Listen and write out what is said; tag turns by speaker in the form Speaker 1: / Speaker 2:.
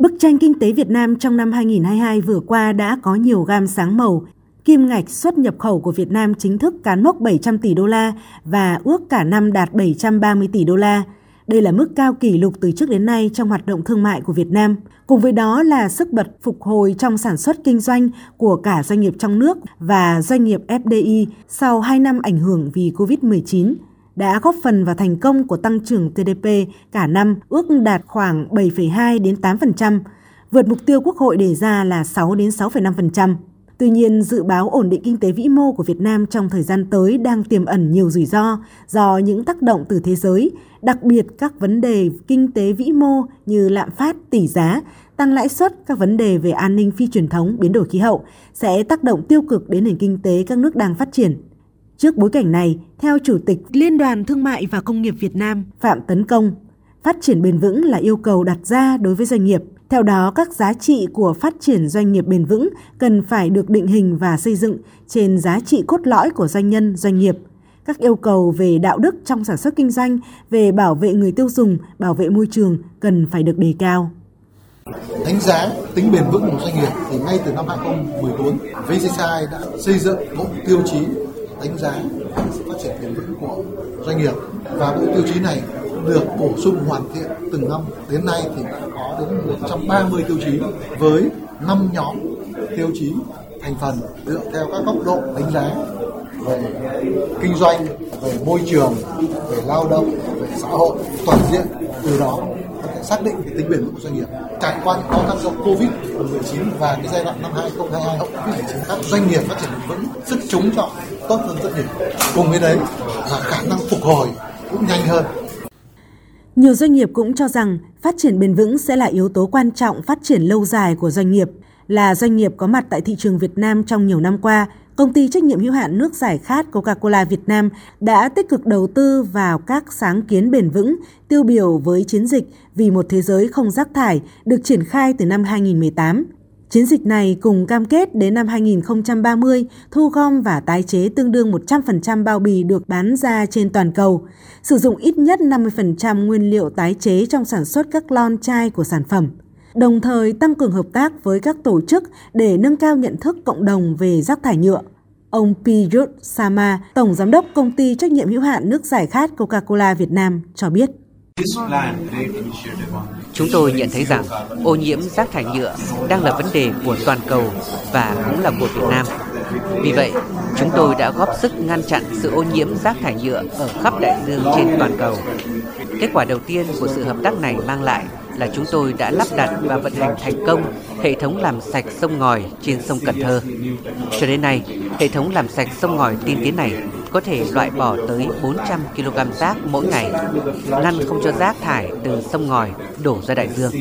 Speaker 1: Bức tranh kinh tế Việt Nam trong năm 2022 vừa qua đã có nhiều gam sáng màu. Kim ngạch xuất nhập khẩu của Việt Nam chính thức cán mốc 700 tỷ đô la và ước cả năm đạt 730 tỷ đô la. Đây là mức cao kỷ lục từ trước đến nay trong hoạt động thương mại của Việt Nam. Cùng với đó là sức bật phục hồi trong sản xuất kinh doanh của cả doanh nghiệp trong nước và doanh nghiệp FDI sau 2 năm ảnh hưởng vì COVID-19 đã góp phần vào thành công của tăng trưởng GDP cả năm ước đạt khoảng 7,2 đến 8%, vượt mục tiêu Quốc hội đề ra là 6 đến 6,5%. Tuy nhiên, dự báo ổn định kinh tế vĩ mô của Việt Nam trong thời gian tới đang tiềm ẩn nhiều rủi ro do những tác động từ thế giới, đặc biệt các vấn đề kinh tế vĩ mô như lạm phát, tỷ giá, tăng lãi suất, các vấn đề về an ninh phi truyền thống, biến đổi khí hậu sẽ tác động tiêu cực đến nền kinh tế các nước đang phát triển. Trước bối cảnh này, theo Chủ tịch Liên đoàn Thương mại và Công nghiệp Việt Nam Phạm Tấn Công, phát triển bền vững là yêu cầu đặt ra đối với doanh nghiệp. Theo đó, các giá trị của phát triển doanh nghiệp bền vững cần phải được định hình và xây dựng trên giá trị cốt lõi của doanh nhân, doanh nghiệp. Các yêu cầu về đạo đức trong sản xuất kinh doanh, về bảo vệ người tiêu dùng, bảo vệ môi trường cần phải được đề cao.
Speaker 2: Đánh giá tính bền vững của doanh nghiệp thì ngay từ năm 2014, VCCI đã xây dựng bộ tiêu chí đánh giá sự phát triển bền vững của doanh nghiệp. Và bộ tiêu chí này được bổ sung hoàn thiện từng năm. Đến nay thì đã có đến 130 tiêu chí với 5 nhóm tiêu chí thành phần dựa theo các góc độ đánh giá về kinh doanh, về môi trường, về lao động, về xã hội toàn diện. Từ đó xác định cái tính bền vững của doanh nghiệp. Trải qua những khó khăn do Covid-19 và cái giai đoạn năm 2022 hậu Covid-19, các doanh nghiệp phát triển bền vững, sức chống chọi tốt hơn rất nhiều. Cùng với đấy là khả năng phục hồi cũng nhanh hơn.
Speaker 1: Nhiều doanh nghiệp cũng cho rằng phát triển bền vững sẽ là yếu tố quan trọng phát triển lâu dài của doanh nghiệp. Là doanh nghiệp có mặt tại thị trường Việt Nam trong nhiều năm qua, công ty trách nhiệm hữu hạn nước giải khát Coca-Cola Việt Nam đã tích cực đầu tư vào các sáng kiến bền vững, tiêu biểu với chiến dịch Vì một thế giới không rác thải được triển khai từ năm 2018. Chiến dịch này cùng cam kết đến năm 2030 thu gom và tái chế tương đương 100% bao bì được bán ra trên toàn cầu, sử dụng ít nhất 50% nguyên liệu tái chế trong sản xuất các lon chai của sản phẩm đồng thời tăng cường hợp tác với các tổ chức để nâng cao nhận thức cộng đồng về rác thải nhựa. Ông Piyut Sama, Tổng Giám đốc Công ty Trách nhiệm hữu hạn nước giải khát Coca-Cola Việt Nam cho biết.
Speaker 3: Chúng tôi nhận thấy rằng ô nhiễm rác thải nhựa đang là vấn đề của toàn cầu và cũng là của Việt Nam. Vì vậy, chúng tôi đã góp sức ngăn chặn sự ô nhiễm rác thải nhựa ở khắp đại dương trên toàn cầu. Kết quả đầu tiên của sự hợp tác này mang lại là chúng tôi đã lắp đặt và vận hành thành công hệ thống làm sạch sông ngòi trên sông Cần Thơ. Cho đến nay, hệ thống làm sạch sông ngòi tiên tiến này có thể loại bỏ tới 400 kg rác mỗi ngày, ngăn không cho rác thải từ sông ngòi đổ ra đại dương.